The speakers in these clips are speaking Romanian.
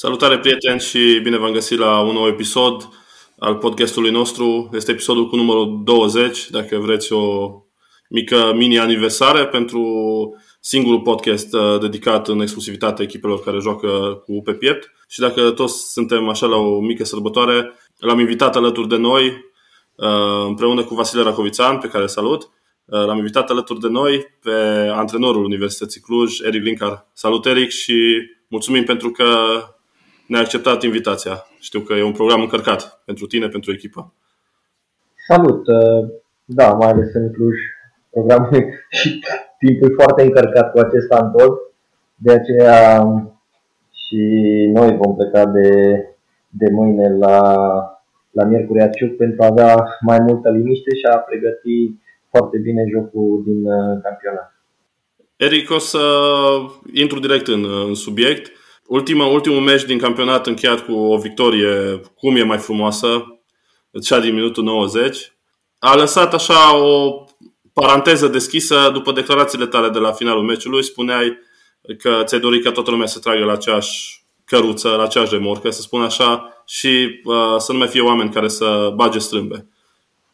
Salutare prieteni și bine v-am găsit la un nou episod al podcastului nostru. Este episodul cu numărul 20, dacă vreți o mică mini-aniversare pentru singurul podcast uh, dedicat în exclusivitate echipelor care joacă cu pe piept. Și dacă toți suntem așa la o mică sărbătoare, l-am invitat alături de noi uh, împreună cu Vasile Racovițan, pe care salut. Uh, l-am invitat alături de noi pe antrenorul Universității Cluj, Eric Linkar. Salut Eric și mulțumim pentru că ne-a acceptat invitația. Știu că e un program încărcat pentru tine, pentru echipă. Salut! Da, mai ales în Cluj, programul și timpul foarte încărcat cu acest an tot. De aceea și noi vom pleca de, de mâine la, la Miercurea Ciuc pentru a avea mai multă liniște și a pregăti foarte bine jocul din uh, campionat. Eric, o să intru direct în, în subiect. Ultima, ultimul meci din campionat încheiat cu o victorie cum e mai frumoasă, cea din minutul 90, a lăsat așa o paranteză deschisă după declarațiile tale de la finalul meciului. Spuneai că ți-ai dorit ca toată lumea să tragă la aceeași căruță, la aceeași remorcă, să spun așa, și uh, să nu mai fie oameni care să bage strâmbe.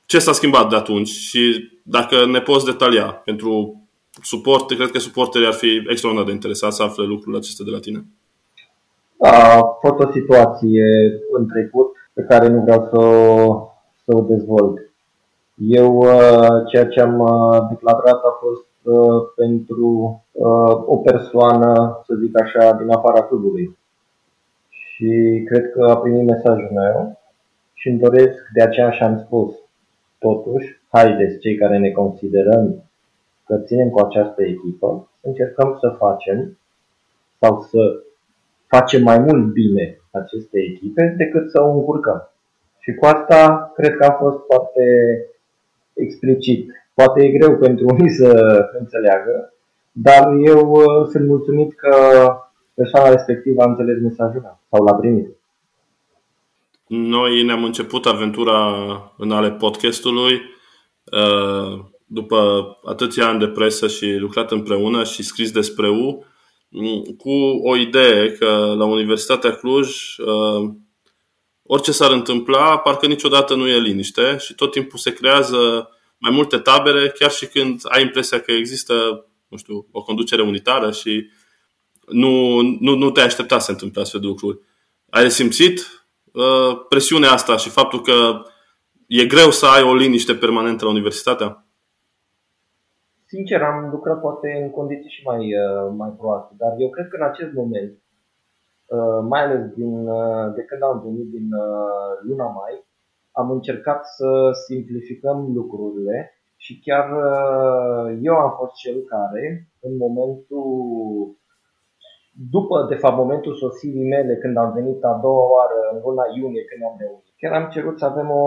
Ce s-a schimbat de atunci și dacă ne poți detalia pentru suport, cred că suporterii ar fi extraordinar de interesați să afle lucrurile acestea de la tine. A fost o situație în trecut pe care nu vreau să o, să o dezvolt. Eu uh, ceea ce am uh, declarat a fost uh, pentru o persoană, să zic așa, din afara clubului. Și cred că a primit mesajul meu și îmi doresc, de aceea și-am spus, totuși, haideți cei care ne considerăm că ținem cu această echipă, să încercăm să facem sau să facem mai mult bine aceste echipe decât să o încurcăm. Și cu asta cred că a fost foarte explicit. Poate e greu pentru unii să înțeleagă, dar eu uh, sunt mulțumit că persoana respectivă a înțeles mesajul meu sau l-a primit. Noi ne-am început aventura în ale podcastului uh, după atâția ani de presă și lucrat împreună și scris despre U cu o idee că la Universitatea Cluj uh, orice s-ar întâmpla, parcă niciodată nu e liniște și tot timpul se creează mai multe tabere, chiar și când ai impresia că există, nu știu, o conducere unitară și nu, nu, nu te-ai aștepta să se întâmple astfel de lucruri. Ai simțit uh, presiunea asta și faptul că e greu să ai o liniște permanentă la universitatea? Sincer, am lucrat poate în condiții și mai, uh, mai proaste, dar eu cred că în acest moment, uh, mai ales din, uh, de când am venit din luna mai, am încercat să simplificăm lucrurile și chiar eu am fost cel care, în momentul, după, de fapt, momentul sosirii mele, când am venit a doua oară, în luna iunie, când am reunit, chiar am cerut să avem o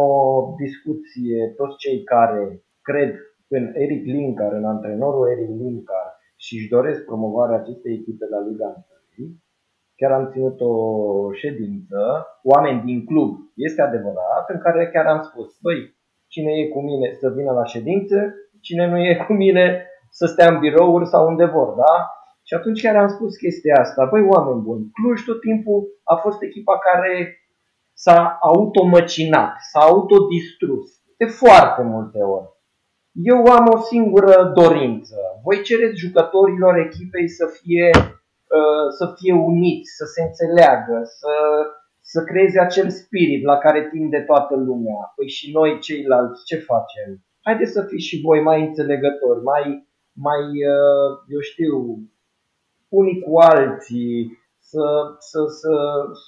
discuție, toți cei care cred în Eric Linkar, în antrenorul Eric Linkar și își doresc promovarea acestei echipe la Liga 1. Chiar am ținut o ședință cu oameni din club, este adevărat, în care chiar am spus, băi, cine e cu mine să vină la ședință, cine nu e cu mine să stea în birouri sau unde vor, da? Și atunci chiar am spus chestia asta, băi, oameni buni, Cluj tot timpul a fost echipa care s-a automăcinat, s-a autodistrus de foarte multe ori. Eu am o singură dorință. Voi cereți jucătorilor echipei să fie, uh, să fie uniți, să se înțeleagă, să, să creeze acel spirit la care tinde toată lumea. Păi și noi ceilalți ce facem? Haideți să fiți și voi mai înțelegători, mai, mai uh, eu știu, unii cu alții, să, să, să,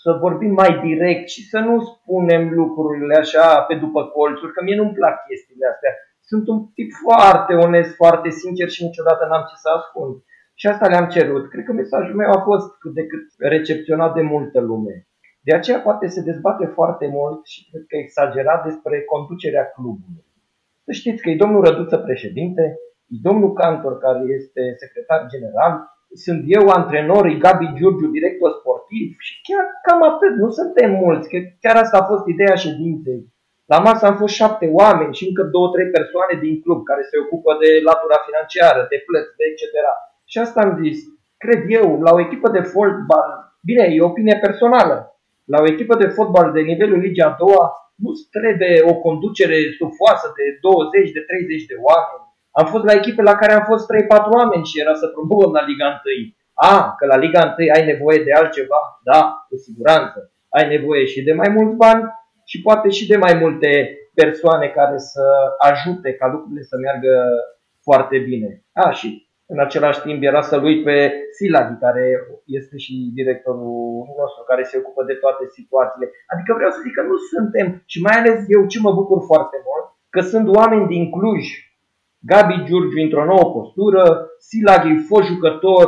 să vorbim mai direct și să nu spunem lucrurile așa pe după colțuri, că mie nu-mi plac chestiile astea sunt un tip foarte onest, foarte sincer și niciodată n-am ce să ascund. Și asta le-am cerut. Cred că mesajul meu a fost cât de cât recepționat de multă lume. De aceea poate se dezbate foarte mult și cred că exagerat despre conducerea clubului. Să știți că e domnul Răduță președinte, e domnul Cantor care este secretar general, sunt eu antrenor, e Gabi Giurgiu, director sportiv și chiar cam atât, nu suntem mulți, că chiar asta a fost ideea ședinței. La masă am fost șapte oameni și încă două, trei persoane din club care se ocupă de latura financiară, de plăți, de etc. Și asta am zis, cred eu, la o echipă de fotbal Bine, e opinie personală. La o echipă de fotbal de nivelul Ligii a doua nu trebuie o conducere stufoasă de 20, de 30 de oameni. Am fost la echipe la care am fost 3-4 oameni și era să promovăm la Liga 1. A, că la Liga 1 ai nevoie de altceva? Da, cu siguranță. Ai nevoie și de mai mulți bani și poate și de mai multe persoane care să ajute ca lucrurile să meargă foarte bine. A, și în același timp era să-l uit pe Siladi, care este și directorul nostru, care se ocupă de toate situațiile. Adică vreau să zic că nu suntem, și mai ales eu ce mă bucur foarte mult, că sunt oameni din Cluj, Gabi Giurgiu într-o nouă postură, Silaghi, fost jucător,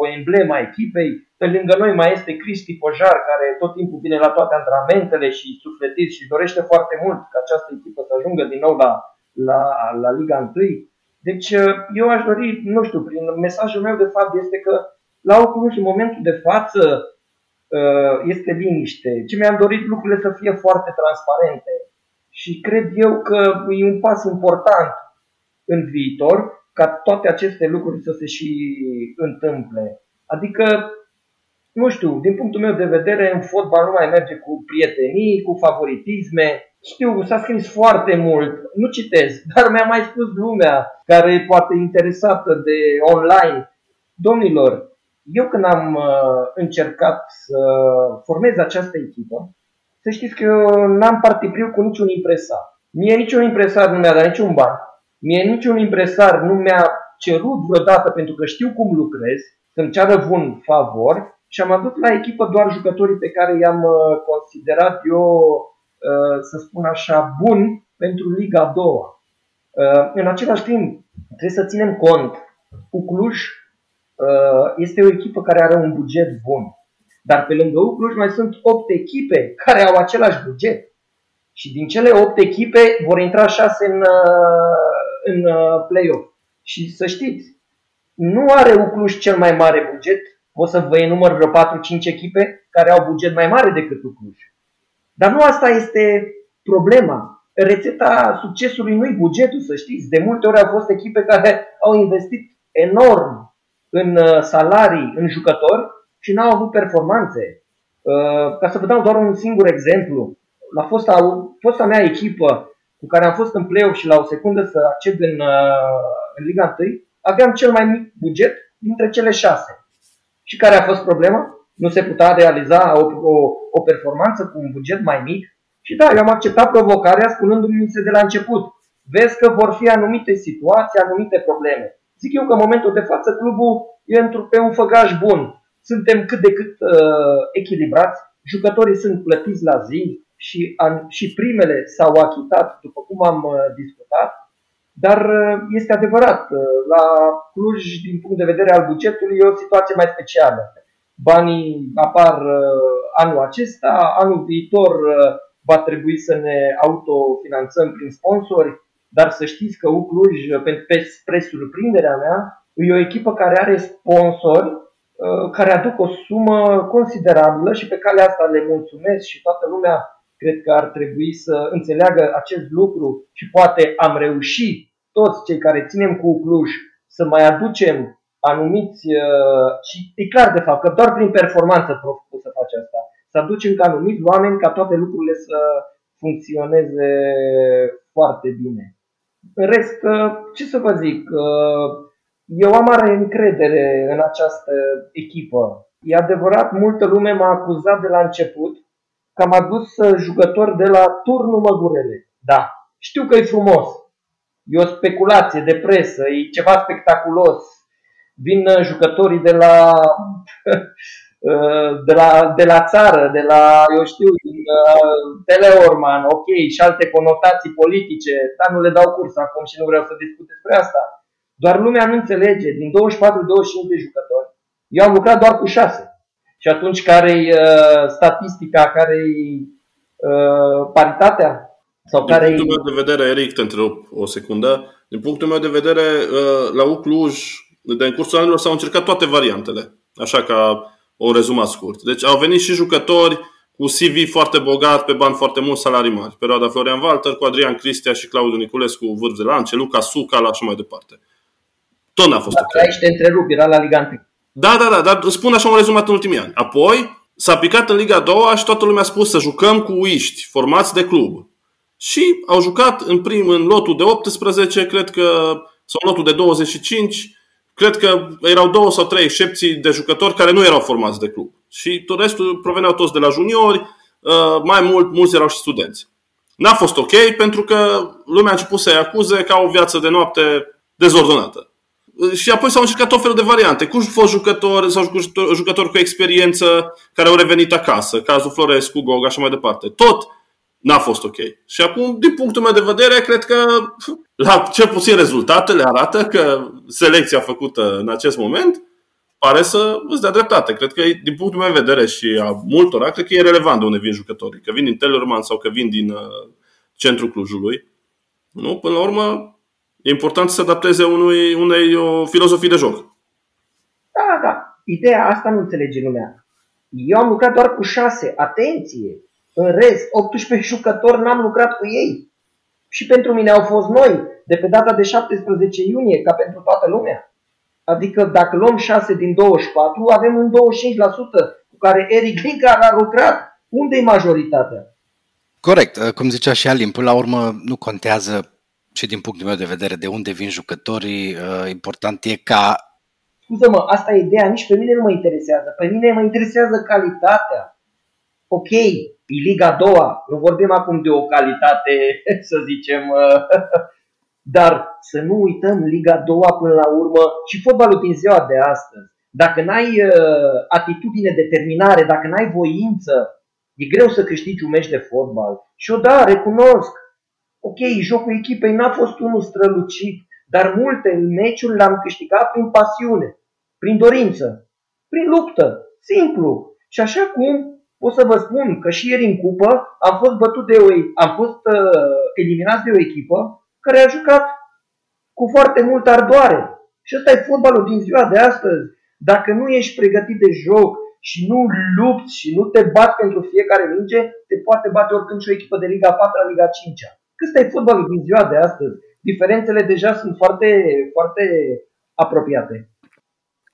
o emblemă a echipei, pe lângă noi mai este Cristi Pojar, care tot timpul vine la toate antrenamentele și sufletiți și dorește foarte mult ca această echipă să ajungă din nou la, la, la Liga 1. Deci uh, eu aș dori, nu știu, prin mesajul meu de fapt este că la Oculus în momentul de față uh, este liniște. Ce mi-am dorit lucrurile să fie foarte transparente și cred eu că e un pas important în viitor ca toate aceste lucruri să se și întâmple. Adică, nu știu, din punctul meu de vedere, în fotbal nu mai merge cu prietenii, cu favoritisme, știu, s-a scris foarte mult, nu citesc, dar mi-a mai spus lumea care e poate interesată de online. Domnilor, eu când am uh, încercat să formez această echipă, să știți că eu n-am partipriu cu niciun impresar. Mie niciun impresar nu mi-a dat niciun ban. Mie niciun impresar nu mi-a cerut vreodată, pentru că știu cum lucrez, să-mi ceară un favor și am adus la echipă doar jucătorii pe care i-am uh, considerat eu Uh, să spun așa, bun pentru Liga a doua. Uh, în același timp, trebuie să ținem cont, cu Cluj uh, este o echipă care are un buget bun. Dar pe lângă Ucluj mai sunt 8 echipe care au același buget. Și din cele 8 echipe vor intra 6 în, în play-off. Și să știți, nu are Ucluj cel mai mare buget. O să vă enumăr vreo 4-5 echipe care au buget mai mare decât Ucluj. Dar nu asta este problema. Rețeta succesului nu-i bugetul, să știți. De multe ori au fost echipe care au investit enorm în uh, salarii, în jucători și n-au avut performanțe. Uh, ca să vă dau doar un singur exemplu, la fosta, fosta mea echipă cu care am fost în play-off și la o secundă să acced în, uh, în Liga 1, aveam cel mai mic buget dintre cele șase. Și care a fost problema? nu se putea realiza o, o, o performanță cu un buget mai mic. Și da, eu am acceptat provocarea spunându-mi se de la început. Vezi că vor fi anumite situații, anumite probleme. Zic eu că în momentul de față clubul e pe un făgaș bun. Suntem cât de cât uh, echilibrați, jucătorii sunt plătiți la zi și, an, și primele s-au achitat, după cum am uh, discutat, dar uh, este adevărat, uh, la Cluj, din punct de vedere al bugetului, e o situație mai specială. Banii apar uh, anul acesta, anul viitor uh, va trebui să ne autofinanțăm prin sponsori, dar să știți că Ucluj, pe, spre surprinderea mea, e o echipă care are sponsori uh, care aduc o sumă considerabilă și pe calea asta le mulțumesc și toată lumea. Cred că ar trebui să înțeleagă acest lucru și poate am reușit toți cei care ținem cu Cluj să mai aducem anumiți, uh, și e clar de fapt că doar prin performanță poți să faci asta, să aducem ca anumiți oameni ca toate lucrurile să funcționeze foarte bine. În rest, uh, ce să vă zic, uh, eu am mare încredere în această echipă. E adevărat, multă lume m-a acuzat de la început că am adus jucători de la turnul Măgurele. Da, știu că e frumos. E o speculație de presă, e ceva spectaculos, vin uh, jucătorii de la, uh, de la, de la țară, de la, eu știu, din uh, Teleorman, ok, și alte conotații politice, dar nu le dau curs acum și nu vreau să discut despre asta. Doar lumea nu înțelege, din 24-25 de jucători, eu am lucrat doar cu 6. Și atunci care-i uh, statistica, care-i uh, paritatea? Sau din care punctul meu de vedere, Eric, te întreb o secundă, din punctul meu de vedere, uh, la Ucluj de în cursul anilor s-au încercat toate variantele, așa ca o rezumat scurt. Deci au venit și jucători cu CV foarte bogat, pe bani foarte mulți, salarii mari. Perioada Florian Walter, cu Adrian Cristia și Claudiu Niculescu, vârf de lance, Luca Suca, la așa mai departe. Tot n-a fost da, ok. Aici te întrerup, era la Liga Da, da, da, dar spun așa un rezumat în ultimii ani. Apoi s-a picat în Liga a doua și toată lumea a spus să jucăm cu uiști formați de club. Și au jucat în prim în lotul de 18, cred că, sau în lotul de 25, cred că erau două sau trei excepții de jucători care nu erau formați de club. Și tot restul proveneau toți de la juniori, uh, mai mult, mulți erau și studenți. N-a fost ok pentru că lumea a început să-i acuze ca o viață de noapte dezordonată. Și apoi s-au încercat tot felul de variante. Cu fost jucători sau jucători cu experiență care au revenit acasă, cazul Florescu, Gog, așa mai departe. Tot n-a fost ok. Și acum, din punctul meu de vedere, cred că la cel puțin rezultatele arată că selecția făcută în acest moment pare să îți dea dreptate. Cred că, din punctul meu de vedere și a multora, cred că e relevant de unde vin jucătorii. Că vin din Tellerman sau că vin din uh, centrul Clujului. Nu? Până la urmă, e important să se adapteze unui, unei o filozofii de joc. Da, da. Ideea asta nu înțelege lumea. Eu am lucrat doar cu șase. Atenție! În rest, 18 jucători n-am lucrat cu ei. Și pentru mine au fost noi, de pe data de 17 iunie, ca pentru toată lumea. Adică dacă luăm 6 din 24, avem un 25% cu care Eric Linkar a lucrat. Unde e majoritatea? Corect. Cum zicea și Alin, până la urmă nu contează și din punctul meu de vedere de unde vin jucătorii. Important e ca... Scuză-mă, asta e ideea, nici pe mine nu mă interesează. Pe mine mă interesează calitatea. Ok, E Liga a doua, nu vorbim acum de o calitate, să zicem, dar să nu uităm Liga a doua până la urmă și fotbalul din ziua de astăzi. Dacă n-ai uh, atitudine, determinare, dacă n-ai voință, e greu să câștigi un meci de fotbal. Și o da, recunosc. Ok, jocul echipei n-a fost unul strălucit, dar multe meciuri le-am câștigat prin pasiune, prin dorință, prin luptă, simplu. Și așa cum pot să vă spun că și ieri în cupă am fost bătut de o, am fost uh, eliminați de o echipă care a jucat cu foarte multă ardoare. Și ăsta e fotbalul din ziua de astăzi. Dacă nu ești pregătit de joc și nu lupți și nu te bați pentru fiecare minge, te poate bate oricând și o echipă de Liga 4 Liga 5 Că ăsta e fotbalul din ziua de astăzi. Diferențele deja sunt foarte, foarte apropiate.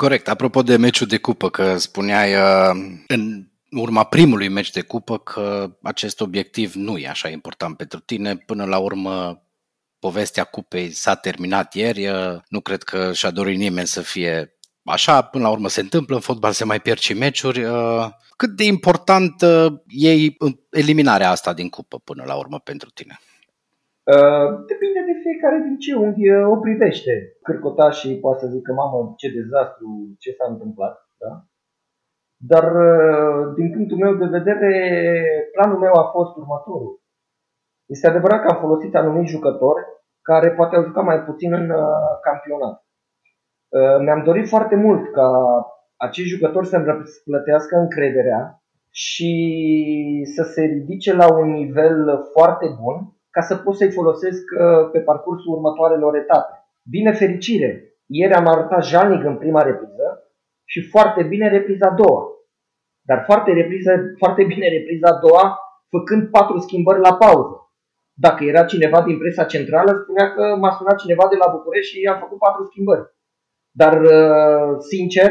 Corect. Apropo de meciul de cupă, că spuneai uh, în urma primului meci de cupă că acest obiectiv nu e așa important pentru tine. Până la urmă, povestea cupei s-a terminat ieri. Nu cred că și-a dorit nimeni să fie așa. Până la urmă se întâmplă, în fotbal se mai pierd și meciuri. Cât de important e eliminarea asta din cupă până la urmă pentru tine? depinde de fiecare din ce unghi o privește. Cârcotașii poate să zică, mamă, ce dezastru, ce s-a întâmplat. Da? Dar, uh, din punctul meu de vedere, planul meu a fost următorul. Este adevărat că am folosit anumiți jucători care poate au jucat mai puțin în uh, campionat. Uh, mi-am dorit foarte mult ca acești jucători să-mi răsplătească încrederea și să se ridice la un nivel foarte bun ca să pot să-i folosesc pe parcursul următoarelor etape. Bine fericire! Ieri am arătat jalnic în prima repriză și foarte bine repriza a doua. Dar foarte, repriză, foarte bine repriza a doua, făcând patru schimbări la pauză. Dacă era cineva din presa centrală, spunea că m-a sunat cineva de la București și am făcut patru schimbări. Dar, uh, sincer,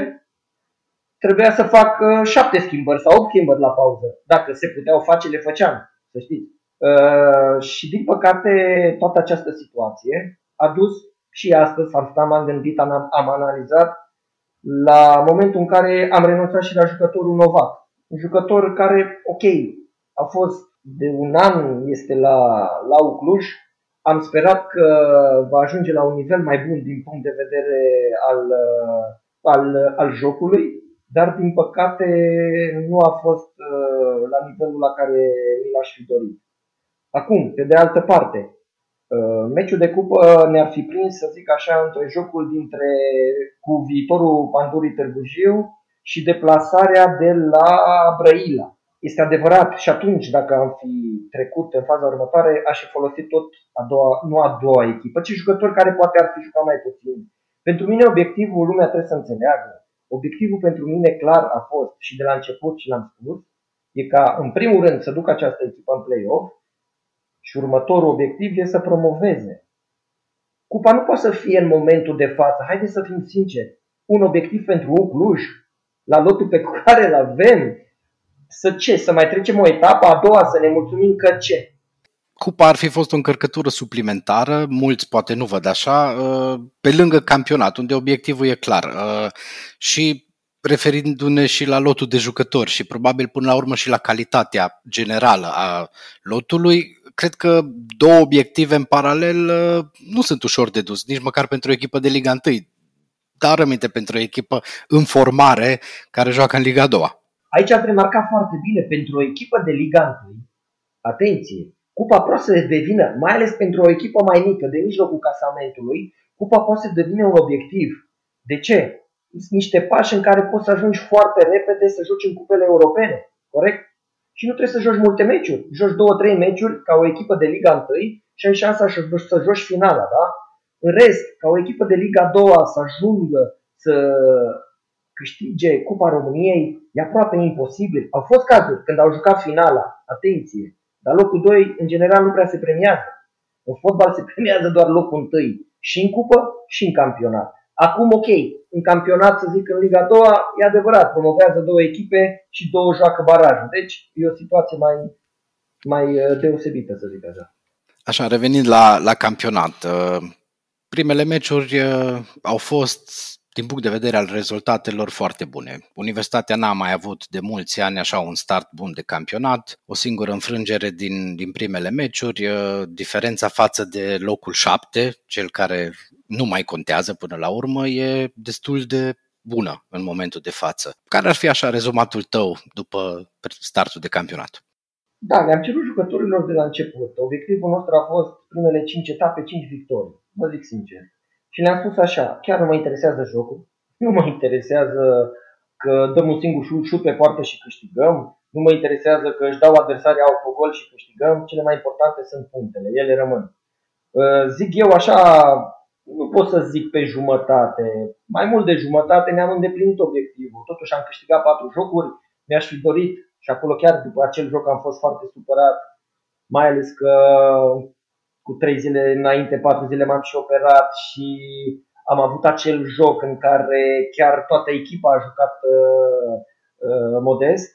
trebuia să fac uh, șapte schimbări sau opt schimbări la pauză. Dacă se puteau face, le făceam, să știți. Uh, și, din păcate, toată această situație a dus și astăzi, am stat, m-am gândit, am, am analizat la momentul în care am renunțat și la jucătorul Novak. Un jucător care, ok, a fost de un an, este la, la Ucluj, am sperat că va ajunge la un nivel mai bun din punct de vedere al, al, al jocului, dar din păcate nu a fost uh, la nivelul la care mi l-aș fi dorit. Acum, pe de altă parte, Uh, meciul de cupă ne-ar fi prins, să zic așa, între jocul dintre cu viitorul Pandurii Târgu Jiu și deplasarea de la Brăila. Este adevărat și atunci, dacă am fi trecut în faza următoare, aș fi folosit tot a doua, nu a doua echipă, ci jucători care poate ar fi jucat mai puțin. Pentru mine obiectivul, lumea trebuie să înțeleagă, obiectivul pentru mine clar a fost și de la început și l-am spus, e ca în primul rând să duc această echipă în play-off, și următorul obiectiv este să promoveze. Cupa nu poate să fie în momentul de față. Haideți să fim sinceri. un obiectiv pentru Ucluj, la lotul pe care îl avem, să ce, să mai trecem o etapă, a doua, să ne mulțumim că ce? Cupa ar fi fost o încărcătură suplimentară, mulți poate nu văd așa, uh, pe lângă campionat, unde obiectivul e clar. Uh, și referindu-ne și la lotul de jucători și probabil până la urmă și la calitatea generală a lotului, cred că două obiective în paralel uh, nu sunt ușor de dus, nici măcar pentru o echipă de Liga 1, dar rămite pentru o echipă în formare care joacă în Liga 2. Aici ați remarcat foarte bine, pentru o echipă de Liga 1, atenție, Cupa poate să devină, mai ales pentru o echipă mai mică, de mijlocul casamentului, cupa poate să devină un obiectiv. De ce? Sunt niște pași în care poți să ajungi foarte repede să joci în cupele europene, corect? Și nu trebuie să joci multe meciuri. Joci două, trei meciuri ca o echipă de Liga 1 și ai șansa să joci finala, da? În rest, ca o echipă de Liga 2 să ajungă să câștige Cupa României, e aproape imposibil. Au fost cazuri când au jucat finala, atenție, dar locul 2, în general, nu prea se premiază. În fotbal se premiază doar locul 1 și în cupă și în campionat. Acum, ok, în campionat, să zic, în Liga 2, e adevărat, promovează două echipe și două joacă barajul. Deci e o situație mai, mai uh, deosebită, să zic așa. Așa, revenind la, la campionat, uh, primele meciuri uh, au fost din punct de vedere al rezultatelor foarte bune. Universitatea n-a mai avut de mulți ani așa un start bun de campionat, o singură înfrângere din, din primele meciuri, uh, diferența față de locul 7, cel care nu mai contează până la urmă, e destul de bună în momentul de față. Care ar fi așa rezumatul tău după startul de campionat? Da, le-am cerut jucătorilor de la început. Obiectivul nostru a fost primele 5 etape, 5 victorii. Vă zic sincer. Și le-am spus așa, chiar nu mă interesează jocul, nu mă interesează că dăm un singur șut pe poartă și câștigăm, nu mă interesează că își dau adversarii autogol și câștigăm, cele mai importante sunt punctele, ele rămân. Uh, zic eu așa, nu pot să zic pe jumătate, mai mult de jumătate ne-am îndeplinit obiectivul. Totuși am câștigat patru jocuri, mi-aș fi dorit și acolo chiar după acel joc am fost foarte supărat, mai ales că cu trei zile înainte, patru zile m-am și operat și am avut acel joc în care chiar toată echipa a jucat uh, uh, modest.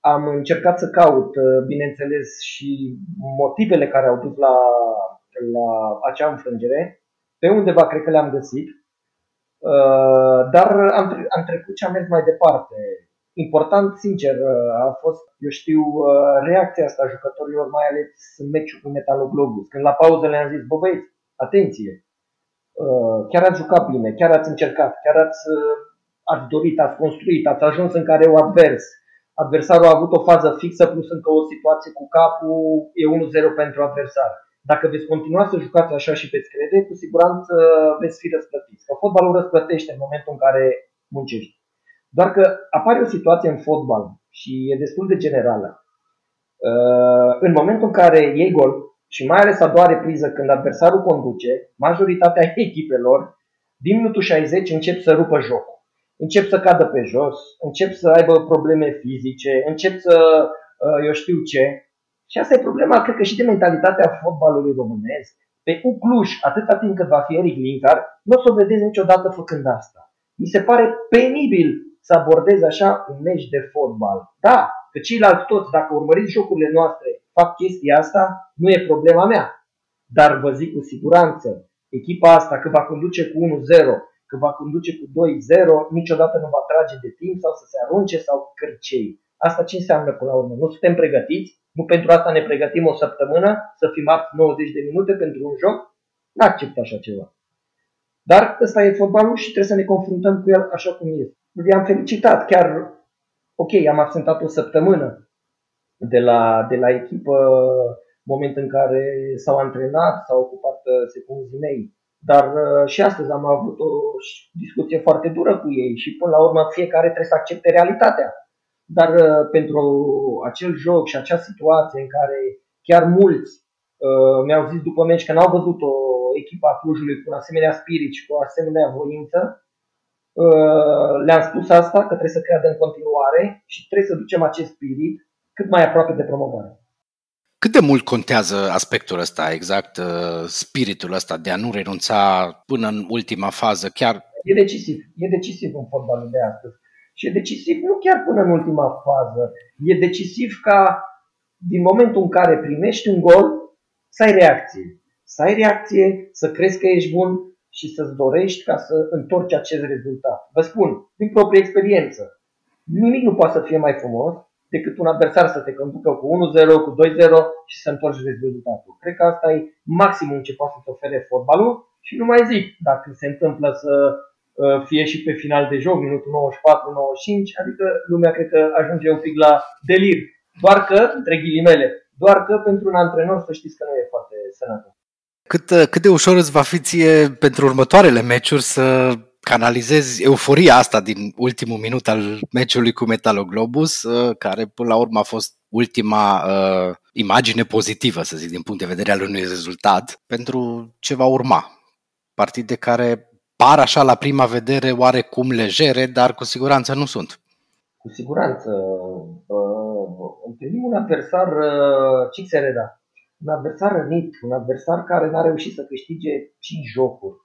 Am încercat să caut, uh, bineînțeles, și motivele care au dus la, la acea înfrângere. Pe undeva cred că le-am găsit, uh, dar am, am trecut și am mers mai departe important, sincer, a fost, eu știu, reacția asta a jucătorilor, mai ales în meciul cu Metaloglobus. Când la pauză le-am zis, bă băieți, atenție, chiar ați jucat bine, chiar ați încercat, chiar ați, ați dorit, ați construit, ați ajuns în care o advers. Adversarul a avut o fază fixă plus încă o situație cu capul, e 1-0 pentru adversar. Dacă veți continua să jucați așa și veți crede, cu siguranță veți fi răsplătiți. Că fotbalul răsplătește în momentul în care muncești. Doar că apare o situație în fotbal și e destul de generală. Uh, în momentul în care iei gol și mai ales a doua repriză când adversarul conduce, majoritatea echipelor din minutul 60 încep să rupă jocul. Încep să cadă pe jos, încep să aibă probleme fizice, încep să, uh, eu știu ce. Și asta e problema, cred că și de mentalitatea fotbalului românesc. Pe Ucluș, atâta timp cât va fi Eric Linkar, nu o să o vedeți niciodată făcând asta. Mi se pare penibil să abordez așa un meci de fotbal. Da, că ceilalți toți, dacă urmăriți jocurile noastre, fac chestia asta, nu e problema mea. Dar vă zic cu siguranță, echipa asta că va conduce cu 1-0, că va conduce cu 2-0, niciodată nu va trage de timp sau să se arunce sau cărcei. Asta ce înseamnă până la urmă? Nu suntem pregătiți? Nu pentru asta ne pregătim o săptămână să fim apt 90 de minute pentru un joc? Nu accept așa ceva. Dar ăsta e fotbalul și trebuie să ne confruntăm cu el așa cum este i-am felicitat. Chiar, ok, am absentat o săptămână de la, de la echipă, moment în care s-au antrenat, s-au ocupat uh, secunzii mei. Dar uh, și astăzi am avut o discuție foarte dură cu ei și până la urmă fiecare trebuie să accepte realitatea. Dar uh, pentru acel joc și acea situație în care chiar mulți uh, mi-au zis după meci că n-au văzut o echipă a Clujului cu un asemenea spirit și cu o asemenea voință, Uh, le-am spus asta, că trebuie să creadă în continuare și trebuie să ducem acest spirit cât mai aproape de promovare. Cât de mult contează aspectul ăsta, exact uh, spiritul ăsta de a nu renunța până în ultima fază, chiar E decisiv. E decisiv în fotbalul de astăzi. Și e decisiv nu chiar până în ultima fază. E decisiv ca din momentul în care primești un gol, să ai reacție. Să ai reacție, să crezi că ești bun și să-ți dorești ca să întorci acest rezultat. Vă spun, din proprie experiență, nimic nu poate să fie mai frumos decât un adversar să te conducă cu 1-0, cu 2-0 și să întorci rezultatul. Cred că asta e maximum ce poate să ofere fotbalul și nu mai zic dacă se întâmplă să uh, fie și pe final de joc, minutul 94-95, adică lumea cred că ajunge un pic la delir. Doar că, între ghilimele, doar că pentru un antrenor să știți că nu e foarte sănătos. Cât, uh, cât de ușor îți va fi ție pentru următoarele meciuri să canalizezi euforia asta din ultimul minut al meciului cu Metaloglobus, uh, care până la urmă a fost ultima uh, imagine pozitivă, să zic, din punct de vedere al unui rezultat, pentru ce va urma. Partide care par așa la prima vedere oarecum legere, dar cu siguranță nu sunt. Cu siguranță. Uh, întâlnim un adversar uh, Cixereda, un adversar rănit, un adversar care n-a reușit să câștige 5 jocuri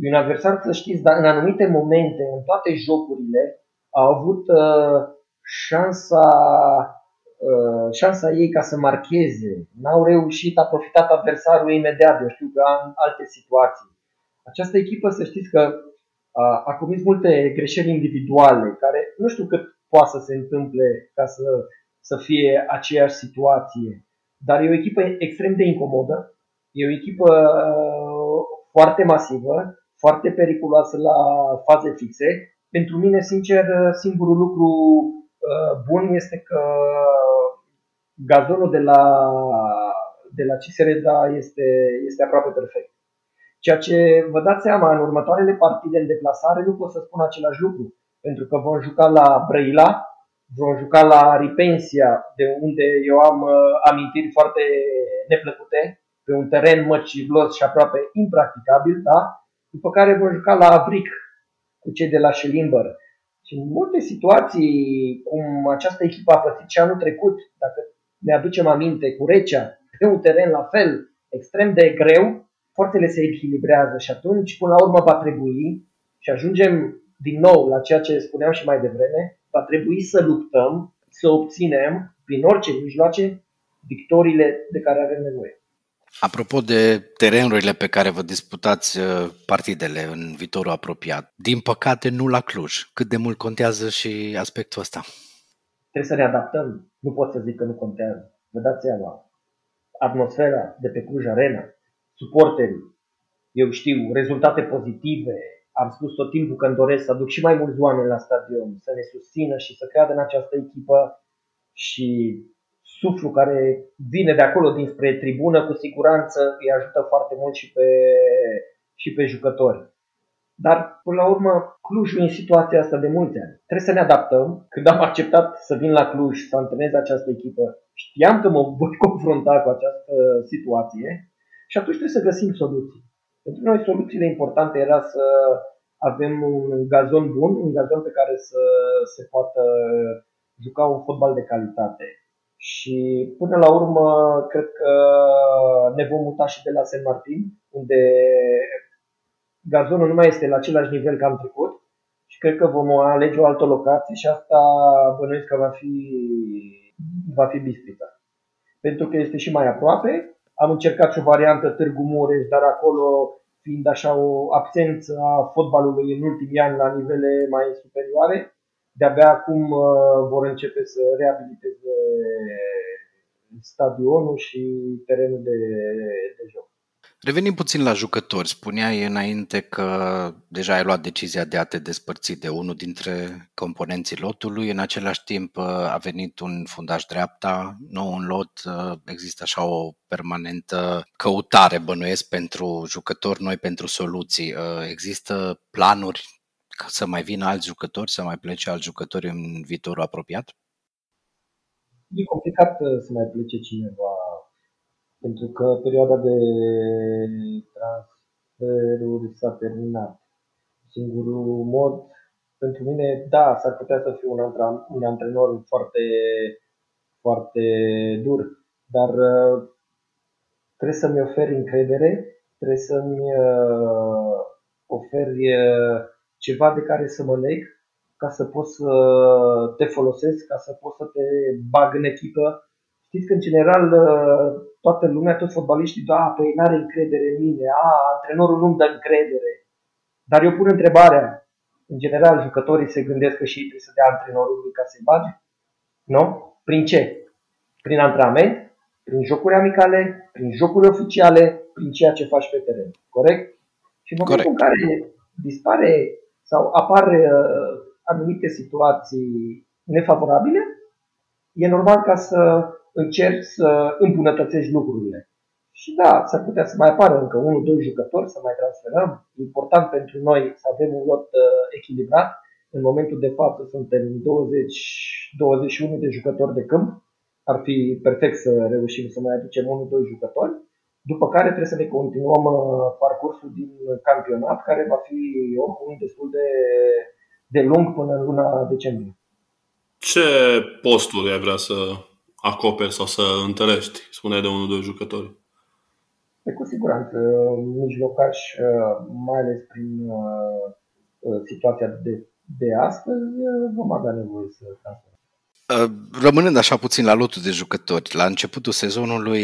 E un adversar, să știți, dar în anumite momente, în toate jocurile, a avut uh, șansa, uh, șansa ei ca să marcheze. N-au reușit, a profitat adversarul imediat, eu știu că în alte situații. Această echipă, să știți că a, a comis multe greșeli individuale, care nu știu cât poate să se întâmple ca să, să fie aceeași situație. Dar e o echipă extrem de incomodă, e o echipă uh, foarte masivă, foarte periculoasă la faze fixe. Pentru mine, sincer, singurul lucru uh, bun este că gazonul de la, de la Cisereda este, este aproape perfect. Ceea ce vă dați seama, în următoarele partide în deplasare nu pot să spun același lucru, pentru că vom juca la Brăila, vom juca la Ripensia, de unde eu am uh, amintiri foarte neplăcute, pe un teren măcivlos și aproape impracticabil, da? după care vor juca la Avric cu cei de la Schelimber. Și în multe situații, cum această echipă a pățit și anul trecut, dacă ne aducem aminte, cu Recea, pe un teren la fel, extrem de greu, forțele se echilibrează și atunci, până la urmă, va trebui, și ajungem din nou la ceea ce spuneam și mai devreme, va trebui să luptăm, să obținem, prin orice mijloace, victoriile de care avem nevoie. Apropo de terenurile pe care vă disputați uh, partidele în viitorul apropiat, din păcate nu la Cluj. Cât de mult contează și aspectul ăsta? Trebuie să ne adaptăm. Nu pot să zic că nu contează. Vă dați seama. Atmosfera de pe Cluj Arena, suporterii, eu știu, rezultate pozitive. Am spus tot timpul că îmi doresc să aduc și mai mulți oameni la stadion, să ne susțină și să creadă în această echipă și suflu care vine de acolo dinspre tribună, cu siguranță îi ajută foarte mult și pe, și pe jucători. Dar, până la urmă, Clujul e în situația asta de multe ani. Trebuie să ne adaptăm. Când am acceptat să vin la Cluj să antrenez această echipă, știam că mă voi confrunta cu această situație și atunci trebuie să găsim soluții. Pentru noi soluțiile importante era să avem un gazon bun, un gazon pe care să se poată juca un fotbal de calitate și până la urmă cred că ne vom muta și de la San Martin, unde gazonul nu mai este la același nivel ca în trecut și cred că vom alege o altă locație și asta bănuiesc că va fi, va fi Bistrița. Pentru că este și mai aproape. Am încercat și o variantă Târgu Mureș, dar acolo fiind așa o absență a fotbalului în ultimii ani la nivele mai superioare, de-abia acum uh, vor începe să reabiliteze stadionul și terenul de, de joc. Revenim puțin la jucători. Spuneai înainte că deja ai luat decizia de a te despărți de unul dintre componenții lotului. În același timp uh, a venit un fundaj dreapta, nou un lot. Uh, există așa o permanentă căutare, bănuiesc, pentru jucători noi, pentru soluții. Există planuri să mai vină alți jucători, să mai plece alți jucători în viitorul apropiat? E complicat uh, să mai plece cineva, pentru că perioada de transferuri s-a terminat. Singurul mod, pentru mine, da, s-ar putea să fiu un, antren- un antrenor foarte, foarte dur, dar uh, trebuie să-mi oferi încredere, trebuie să-mi uh, oferi ceva de care să mă leg, ca să pot să te folosesc, ca să pot să te bag în echipă. Știți că, în general, toată lumea, toți fotbaliștii, da, păi n-are încredere în mine, a, antrenorul nu-mi dă încredere. Dar eu pun întrebarea, în general, jucătorii se gândesc că și ei trebuie să dea antrenorului ca să-i bage? Nu? Prin ce? Prin antrenament, prin jocuri amicale, prin jocuri oficiale, prin ceea ce faci pe teren. Corect? Și în momentul în care dispare sau apar uh, anumite situații nefavorabile, e normal ca să încerci să îmbunătățești lucrurile. Și da, s-ar putea să mai apară încă unul, doi jucători, să mai transferăm. Important pentru noi să avem un lot uh, echilibrat. În momentul de față suntem 20-21 de jucători de câmp. Ar fi perfect să reușim să mai aducem unul, doi jucători. După care trebuie să ne continuăm uh, parcursul din campionat, care va fi oricum destul de, de lung până în luna decembrie. Ce posturi ai vrea să acoperi sau să întărești? Spune de unul, doi jucători. Pe cu siguranță, mijlocaș, uh, mai ales prin uh, situația de, de astăzi, vom avea nevoie să transferăm. Rămânând așa puțin la lotul de jucători, la începutul sezonului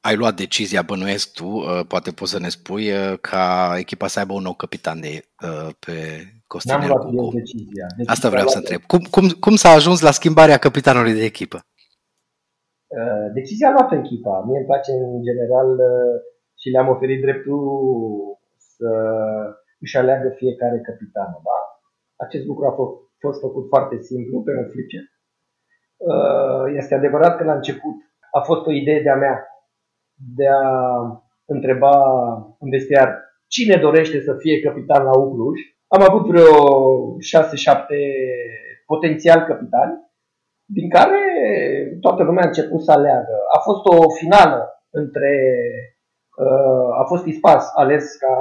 ai luat decizia, bănuiesc tu, uh, poate poți să ne spui, uh, ca echipa să aibă un nou capitan de, uh, pe Costinel N-am luat eu decizia. decizia. Asta vreau să întreb. Cum, cum, cum s-a ajuns la schimbarea capitanului de echipă? Decizia a luat echipa. Mie îmi place în general și le-am oferit dreptul să își aleagă fiecare capitană. Da? Acest lucru a fost făcut foarte simplu, pe un flipchart. Este adevărat că la început a fost o idee de-a mea de a întreba în vestiar cine dorește să fie capitan la Ucluj. Am avut vreo 6-7 potențial capitani, din care toată lumea a început să aleagă. A fost o finală între, uh, a fost Ispas ales ca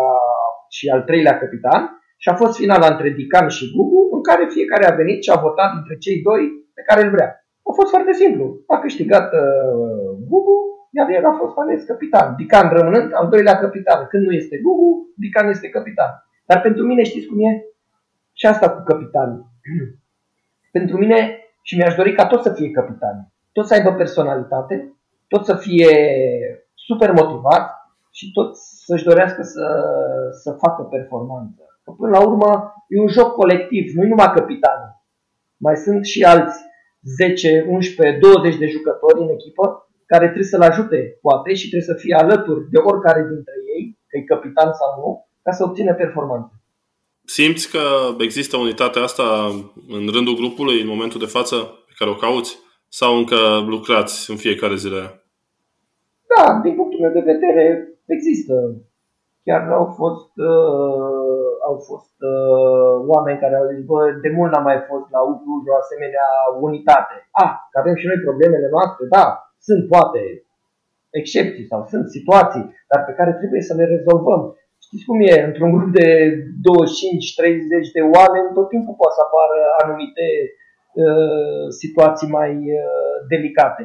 și al treilea capitan și a fost finala între Dican și Gugu, în care fiecare a venit și a votat între cei doi pe care îl vrea. A fost foarte simplu. A câștigat uh, Gugu, iar el a fost ales capitan. Dican rămânând al doilea capitan. Când nu este Gugu, Dican este capitan. Dar pentru mine știți cum e? Și asta cu capitanii. pentru mine, și mi-aș dori ca tot să fie capitani. Tot să aibă personalitate, tot să fie super motivat și tot să-și dorească să, să facă performanță. Că până la urmă e un joc colectiv, nu numai capitanul. Mai sunt și alți 10, 11, 20 de jucători în echipă care trebuie să-l ajute, poate, și trebuie să fie alături de oricare dintre ei, că e capitan sau nu, ca să obțină performanță. Simți că există unitatea asta în rândul grupului în momentul de față pe care o cauți? Sau încă lucrați în fiecare zi Da, din punctul meu de vedere există. Chiar au fost, uh, au fost uh, oameni care au zis, bă, de mult n-am mai fost la Ucluj o asemenea unitate. Ah, că avem și noi problemele noastre, da, sunt poate excepții sau sunt situații, dar pe care trebuie să le rezolvăm. Știți cum e? Într-un grup de 25-30 de oameni, tot timpul poate să apară anumite uh, situații mai uh, delicate.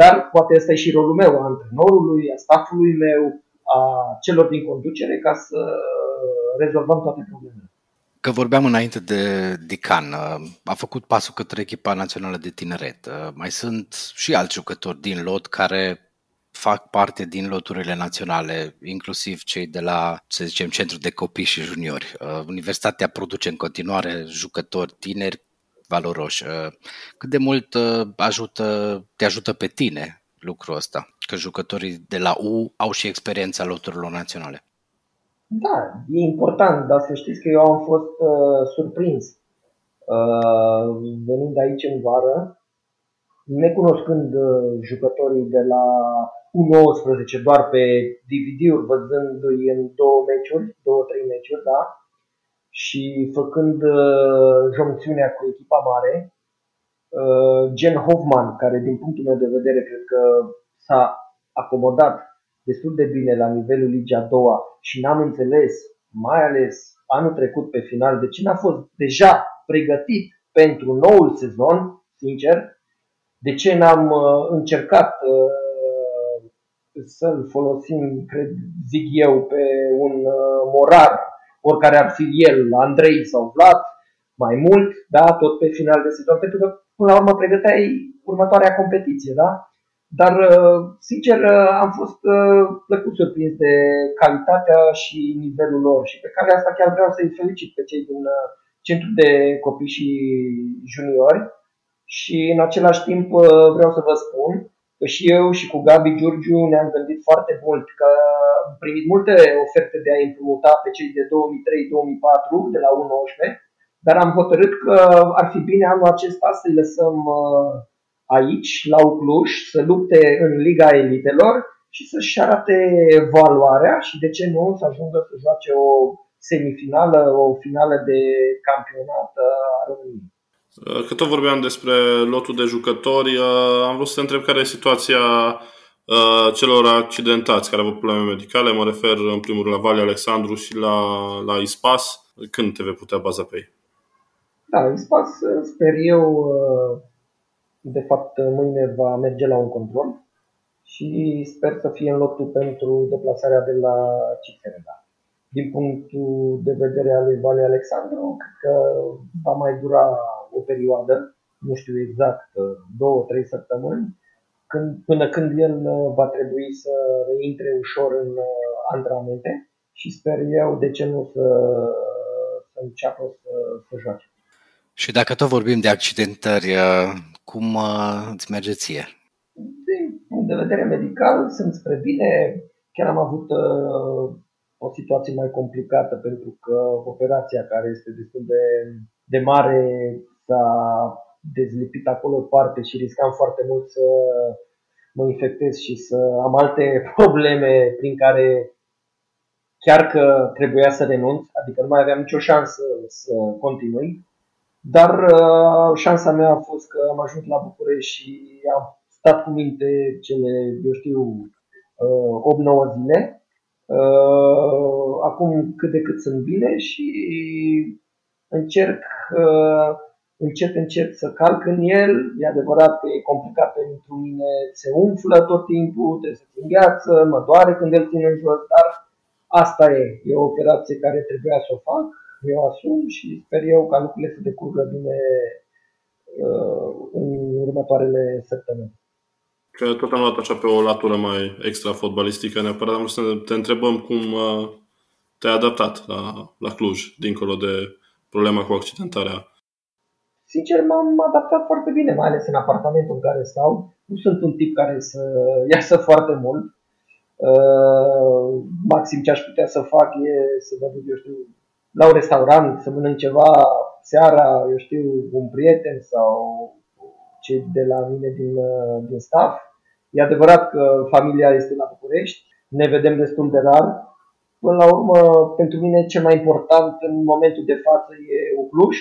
Dar poate ăsta e și rolul meu, a antrenorului, a staffului meu, a celor din conducere, ca să rezolvăm toate problemele. Că vorbeam înainte de Dican, uh, a făcut pasul către echipa națională de tineret. Uh, mai sunt și alți jucători din lot care fac parte din loturile naționale, inclusiv cei de la, să zicem, centru de copii și juniori. Uh, Universitatea produce în continuare jucători tineri valoroși. Cât de mult ajută, te ajută pe tine lucrul ăsta? Că jucătorii de la U au și experiența loturilor naționale. Da, e important, dar să știți că eu am fost uh, surprins uh, venind aici în vară, necunoscând uh, jucătorii de la U19 doar pe DVD-uri, văzându-i în două meciuri, două, trei meciuri, da? Și făcând uh, joncțiunea cu echipa mare, uh, Gen Hoffman, care din punctul meu de vedere cred că s-a acomodat destul de bine la nivelul Ligii a doua și n-am înțeles, mai ales anul trecut pe final, de ce n-a fost deja pregătit pentru noul sezon, sincer, de ce n-am uh, încercat uh, să-l folosim, cred, zic eu, pe un uh, morar oricare ar fi el, Andrei sau Vlad, mai mult, da, tot pe final de sezon, pentru că până la urmă pregăteai următoarea competiție, da? Dar, uh, sincer, uh, am fost uh, plăcut surprins de calitatea și nivelul lor și pe care asta chiar vreau să-i felicit pe cei din centru de copii și juniori și în același timp vreau să vă spun că și eu și cu Gabi Giurgiu ne-am gândit foarte mult că am primit multe oferte de a împrumuta pe cei de 2003-2004 de la U19 dar am hotărât că ar fi bine anul acesta să-i lăsăm uh, aici, la Ucluș, să lupte în Liga Elitelor și să-și arate valoarea și de ce nu să ajungă să joace o semifinală, o finală de campionat uh, a României. Uh, că tot vorbeam despre lotul de jucători, am vrut să te întreb care e situația celor accidentați care au avut probleme medicale. Mă refer în primul rând la Vale Alexandru și la, la ISPAS. Când te vei putea baza pe ei? Da, în spas sper eu, de fapt mâine va merge la un control și sper să fie în lotul pentru deplasarea de la Cifereda. Din punctul de vedere al lui Vale Alexandru, cred că va mai dura o perioadă, nu știu exact, două, trei săptămâni, când, până când el va trebui să reintre ușor în antrenamente și sper eu, de ce nu, să, să înceapă să, să joace. Și dacă tot vorbim de accidentări, uh, cum uh, îți merge ție? Din punct de vedere medical, sunt spre bine. Chiar am avut uh, o situație mai complicată pentru că operația care este destul de, de mare s-a dezlipit acolo parte și riscam foarte mult să mă infectez și să am alte probleme prin care chiar că trebuia să renunț, adică nu mai aveam nicio șansă să continui. Dar uh, șansa mea a fost că am ajuns la București și am stat cu minte cele, eu știu, uh, 8-9 zile. Uh, acum cât de cât sunt bine și încerc uh, încet, încet să calc în el. E adevărat că e complicat pentru mine, se umflă tot timpul, trebuie să țin gheață, mă doare când îl țin în jos, dar asta e. E o operație care trebuia să o fac eu asum și sper eu ca lucrurile să decurgă bine uh, în următoarele săptămâni. Că tot am luat așa pe o latură mai extra fotbalistică, neapărat am să te întrebăm cum uh, te-ai adaptat la, la Cluj, dincolo de problema cu accidentarea. Sincer, m-am adaptat foarte bine, mai ales în apartamentul în care stau. Nu sunt un tip care să iasă foarte mult. Uh, maxim ce aș putea să fac e să vă duc, eu știu, la un restaurant să mănânc ceva seara, eu știu, un prieten sau cei de la mine din, din staff. E adevărat că familia este la București, ne vedem destul de rar. Până la urmă, pentru mine cel mai important în momentul de față e o Cluj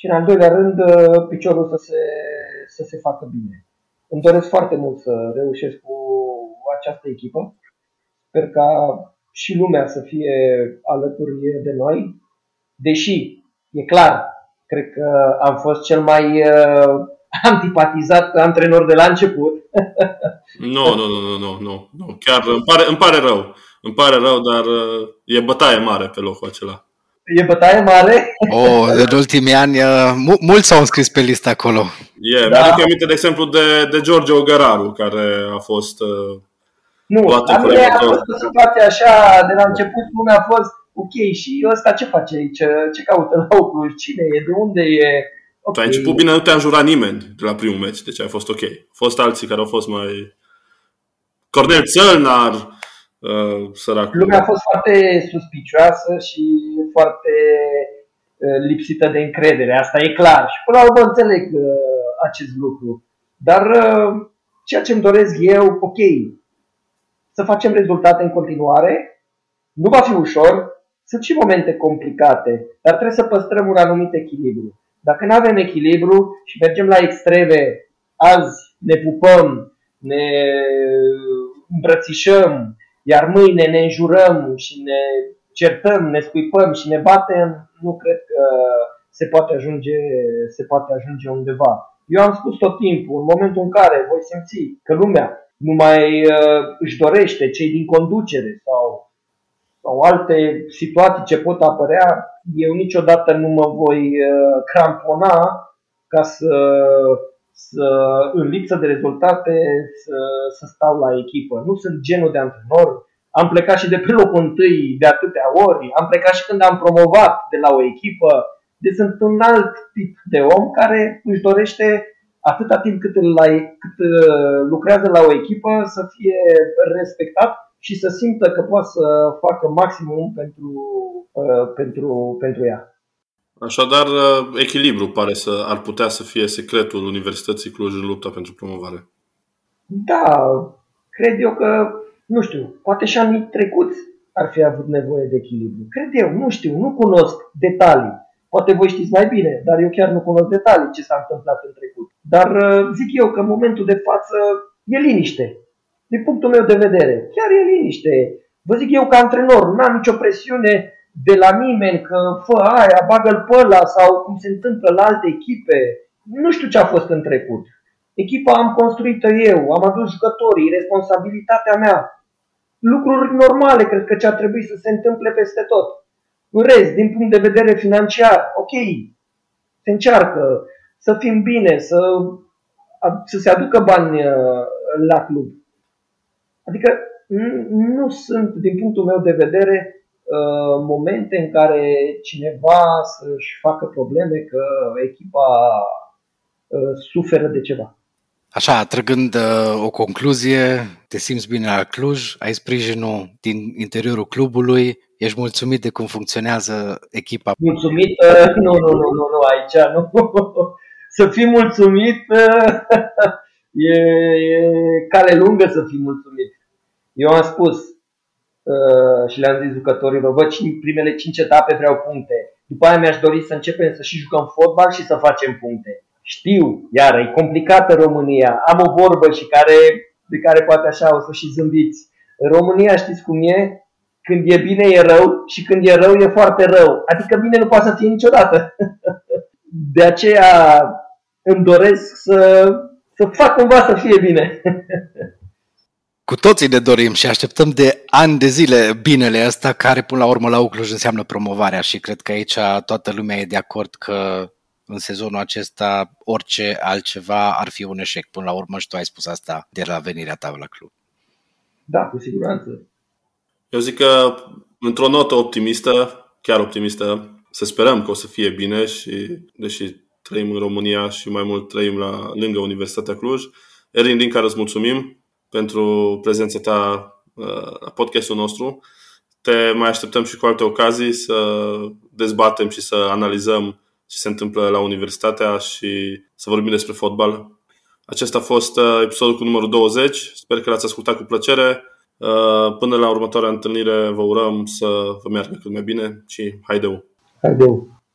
și în al doilea rând piciorul să se, să se facă bine. Îmi doresc foarte mult să reușesc cu această echipă. Sper ca și lumea să fie alături de noi, deși, e clar, cred că am fost cel mai uh, antipatizat antrenor de la început. Nu, nu, nu, nu, nu, nu, nu. Chiar îmi pare, îmi pare rău. Îmi pare rău, dar uh, e bătaie mare pe locul acela. E bătaie mare? Oh, în ultimii ani, uh, mulți s-au înscris pe listă acolo. E, yeah, da. mi-aduc aminte, de exemplu, de, de George Ogăraru, care a fost uh, nu, la mine a fost o situație așa, de la început lumea a fost ok, și ăsta ce face aici? Ce caută la Oculus? Cine e? De unde e? Okay. Tu ai început bine, nu te-a jurat nimeni de la primul meci, deci a fost ok. Au fost alții care au fost mai... Cornel Țălnar, uh, săracul. Lumea a fost foarte suspicioasă și foarte uh, lipsită de încredere, asta e clar. Și până la urmă înțeleg uh, acest lucru. Dar uh, ceea ce îmi doresc eu, ok, să facem rezultate în continuare. Nu va fi ușor, sunt și momente complicate, dar trebuie să păstrăm un anumit echilibru. Dacă nu avem echilibru și mergem la extreme, azi ne pupăm, ne îmbrățișăm, iar mâine ne înjurăm și ne certăm, ne scuipăm și ne batem, nu cred că se poate ajunge, se poate ajunge undeva. Eu am spus tot timpul, în momentul în care voi simți că lumea nu mai uh, își dorește cei din conducere sau sau alte situații ce pot apărea, eu niciodată nu mă voi uh, crampona ca să, să în lipsă de rezultate să, să stau la echipă. Nu sunt genul de antrenor. Am plecat și de pe locul întâi de atâtea ori, am plecat și când am promovat de la o echipă. Deci sunt un alt tip de om care își dorește atâta timp cât, la, cât uh, lucrează la o echipă să fie respectat și să simtă că poate să facă maximum pentru, uh, pentru, pentru ea. Așadar, uh, echilibru pare să ar putea să fie secretul Universității Cluj în lupta pentru promovare. Da, cred eu că, nu știu, poate și anii trecuți ar fi avut nevoie de echilibru. Cred eu, nu știu, nu cunosc detalii. Poate voi știți mai bine, dar eu chiar nu cunosc detalii ce s-a întâmplat în trecut. Dar uh, zic eu că în momentul de față e liniște din punctul meu de vedere, chiar e liniște. Vă zic eu ca antrenor, n-am nicio presiune de la nimeni că fă aia, bagă-l pe ăla sau cum se întâmplă la alte echipe. Nu știu ce a fost în trecut. Echipa am construit-o eu, am adus jucătorii, responsabilitatea mea. Lucruri normale, cred că ce ar trebui să se întâmple peste tot. În rest, din punct de vedere financiar, ok, se încearcă să fim bine, să, să se aducă bani uh, la club. Adică nu sunt, din punctul meu de vedere, uh, momente în care cineva să-și facă probleme că echipa uh, suferă de ceva. Așa, trăgând uh, o concluzie, te simți bine la Cluj, ai sprijinul din interiorul clubului, ești mulțumit de cum funcționează echipa? Mulțumit? Uh, nu, nu, nu, nu, nu, aici nu. Să fii mulțumit uh, e, e cale lungă să fii mulțumit. Eu am spus uh, și le-am zis jucătorilor, vă, primele 5 etape vreau puncte. După aia mi-aș dori să începem să și jucăm fotbal și să facem puncte. Știu, iar e complicată România. Am o vorbă și care, de care poate așa o să și zâmbiți. În România știți cum e? Când e bine e rău și când e rău e foarte rău. Adică bine nu poate să fie niciodată. De aceea îmi doresc să, să fac cumva să fie bine. Cu toții ne dorim și așteptăm de ani de zile binele ăsta care până la urmă la Ucluj înseamnă promovarea și cred că aici toată lumea e de acord că în sezonul acesta orice altceva ar fi un eșec până la urmă și tu ai spus asta de la venirea ta la club. Da, cu siguranță. Eu zic că într-o notă optimistă, chiar optimistă, să sperăm că o să fie bine și deși trăim în România și mai mult trăim la lângă Universitatea Cluj, Erin, din care îți mulțumim pentru prezența ta uh, la podcastul nostru. Te mai așteptăm și cu alte ocazii să dezbatem și să analizăm ce se întâmplă la universitatea și să vorbim despre fotbal. Acesta a fost uh, episodul cu numărul 20. Sper că l-ați ascultat cu plăcere. Uh, până la următoarea întâlnire vă urăm să vă meargă cât mai bine și haideu! Haideu!